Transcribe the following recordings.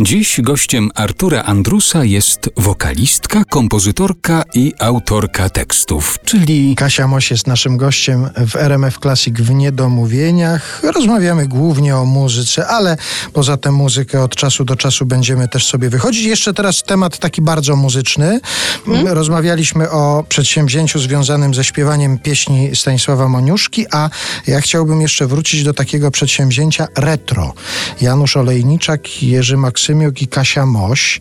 Dziś gościem Artura Andrusa jest wokalistka, kompozytorka i autorka tekstów, czyli Kasia Moś jest naszym gościem w RMF Classic w Niedomówieniach. Rozmawiamy głównie o muzyce, ale poza tę muzykę od czasu do czasu będziemy też sobie wychodzić. Jeszcze teraz temat taki bardzo muzyczny. Hmm? Rozmawialiśmy o przedsięwzięciu związanym ze śpiewaniem pieśni Stanisława Moniuszki, a ja chciałbym jeszcze wrócić do takiego przedsięwzięcia retro. Janusz Olejniczak, Jerzy Maksym Maksymiuk i Kasia Moś.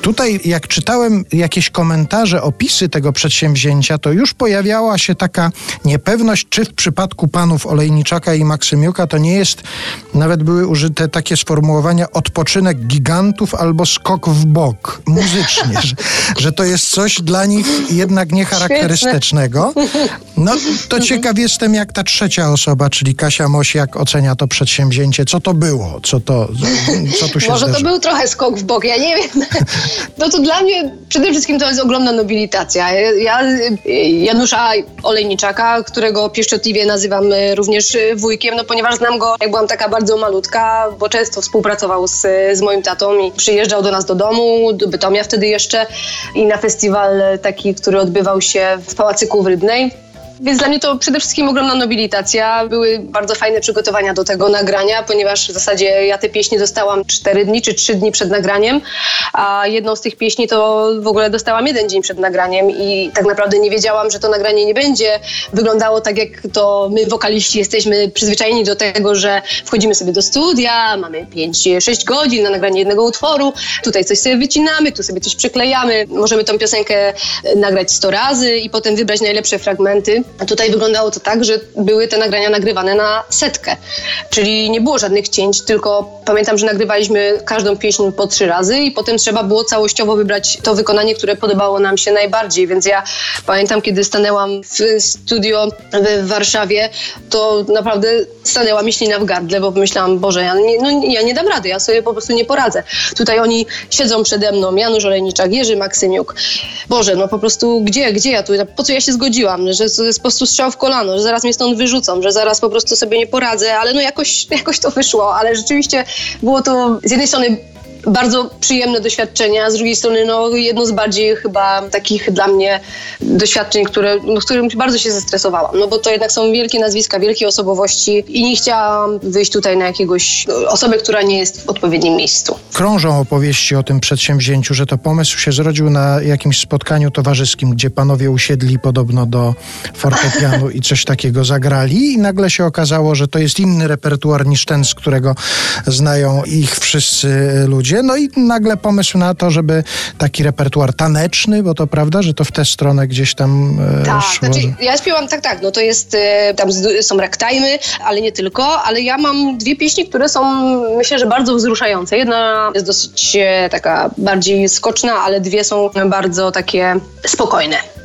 Tutaj, jak czytałem jakieś komentarze, opisy tego przedsięwzięcia, to już pojawiała się taka niepewność, czy w przypadku panów Olejniczaka i Maksymiuka to nie jest, nawet były użyte takie sformułowania, odpoczynek gigantów albo skok w bok muzycznie, że, że to jest coś dla nich jednak niecharakterystycznego. No to ciekaw jestem, jak ta trzecia osoba, czyli Kasia Moś, jak ocenia to przedsięwzięcie, co to było, co to, co tu się Może zdarzyło? to był trochę skok w bok, ja nie wiem. No to dla mnie przede wszystkim to jest ogromna nobilitacja. Ja Janusza Olejniczaka, którego pieszczotliwie nazywam również wujkiem, no ponieważ znam go, jak byłam taka bardzo malutka, bo często współpracował z, z moim tatą i przyjeżdżał do nas do domu, do Bytomia wtedy jeszcze i na festiwal taki, który odbywał się w Pałacyku w Rybnej więc dla mnie to przede wszystkim ogromna nobilitacja. Były bardzo fajne przygotowania do tego nagrania, ponieważ w zasadzie ja te pieśni dostałam 4 dni czy 3 dni przed nagraniem, a jedną z tych pieśni to w ogóle dostałam jeden dzień przed nagraniem i tak naprawdę nie wiedziałam, że to nagranie nie będzie wyglądało tak, jak to my wokaliści jesteśmy przyzwyczajeni do tego, że wchodzimy sobie do studia, mamy 5-6 godzin na nagranie jednego utworu, tutaj coś sobie wycinamy, tu sobie coś przyklejamy, możemy tą piosenkę nagrać 100 razy i potem wybrać najlepsze fragmenty. A tutaj wyglądało to tak, że były te nagrania nagrywane na setkę, czyli nie było żadnych cięć, tylko pamiętam, że nagrywaliśmy każdą pieśń po trzy razy i potem trzeba było całościowo wybrać to wykonanie, które podobało nam się najbardziej, więc ja pamiętam, kiedy stanęłam w studio w Warszawie, to naprawdę stanęła mi ślina w gardle, bo pomyślałam, Boże, ja nie, no, ja nie dam rady, ja sobie po prostu nie poradzę. Tutaj oni siedzą przede mną, Janusz Olejniczak, Jerzy Maksymiuk. Boże, no po prostu gdzie, gdzie ja tu, po co ja się zgodziłam, że jest po prostu strzał w kolano, że zaraz mnie stąd wyrzucą, że zaraz po prostu sobie nie poradzę, ale no jakoś, jakoś to wyszło, ale rzeczywiście było to z jednej strony bardzo przyjemne doświadczenia, a z drugiej strony no, jedno z bardziej chyba takich dla mnie doświadczeń, które, no, którym bardzo się zestresowałam, no bo to jednak są wielkie nazwiska, wielkie osobowości i nie chciałam wyjść tutaj na jakiegoś no, osobę, która nie jest w odpowiednim miejscu. Krążą opowieści o tym przedsięwzięciu, że to pomysł się zrodził na jakimś spotkaniu towarzyskim, gdzie panowie usiedli podobno do fortepianu i coś takiego zagrali i nagle się okazało, że to jest inny repertuar niż ten, z którego znają ich wszyscy ludzie no i nagle pomysł na to, żeby taki repertuar taneczny, bo to prawda, że to w tę stronę gdzieś tam e, tak, szło. Znaczy, ja śpiewam tak, tak, no to jest, e, tam są ragtime'y, ale nie tylko, ale ja mam dwie pieśni, które są myślę, że bardzo wzruszające. Jedna jest dosyć e, taka bardziej skoczna, ale dwie są bardzo takie spokojne.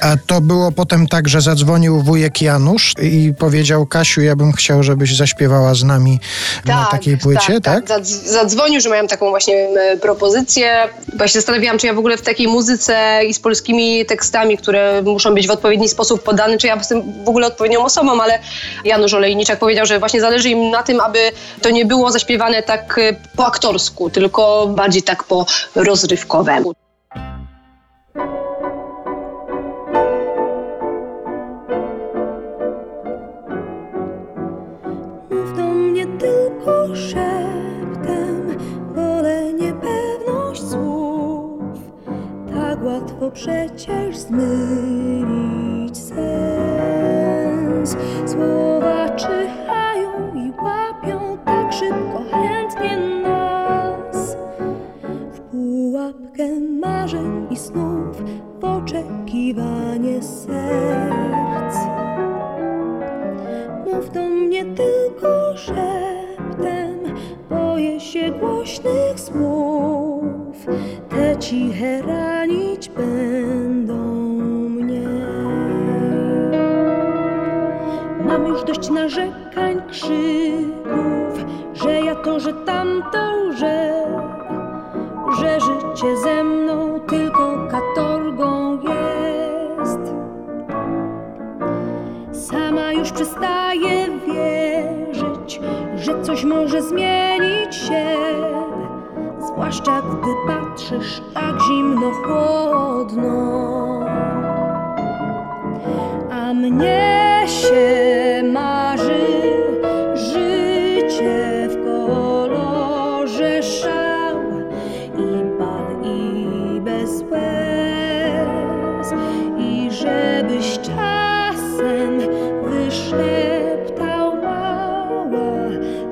A to było potem tak, że zadzwonił wujek Janusz i powiedział: Kasiu, ja bym chciał, żebyś zaśpiewała z nami tak, na takiej płycie, tak? tak? Zadzwonił, że miałem taką właśnie propozycję. Bo się zastanawiałam, czy ja w ogóle w takiej muzyce i z polskimi tekstami, które muszą być w odpowiedni sposób podane, czy ja jestem w ogóle odpowiednią osobą, ale Janusz Olejniczak powiedział, że właśnie zależy im na tym, aby to nie było zaśpiewane tak e, po aktorsku, tylko bardziej tak po rozrywkowemu. Łatwo przecież zmylić sens. Słowa czyhają i łapią tak szybko, chętnie nas w pułapkę marzeń i snów, w oczekiwanie serc. Mów do mnie tylko szeptem, boję się głośnych słów, te ciche ranić dość narzekań, krzyków, że ja to, że tamto, że, że życie ze mną tylko katorgą jest. Sama już przestaję wierzyć, że coś może zmienić się zwłaszcza gdy patrzysz tak zimno, chłodno. A mnie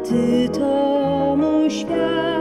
ty to świat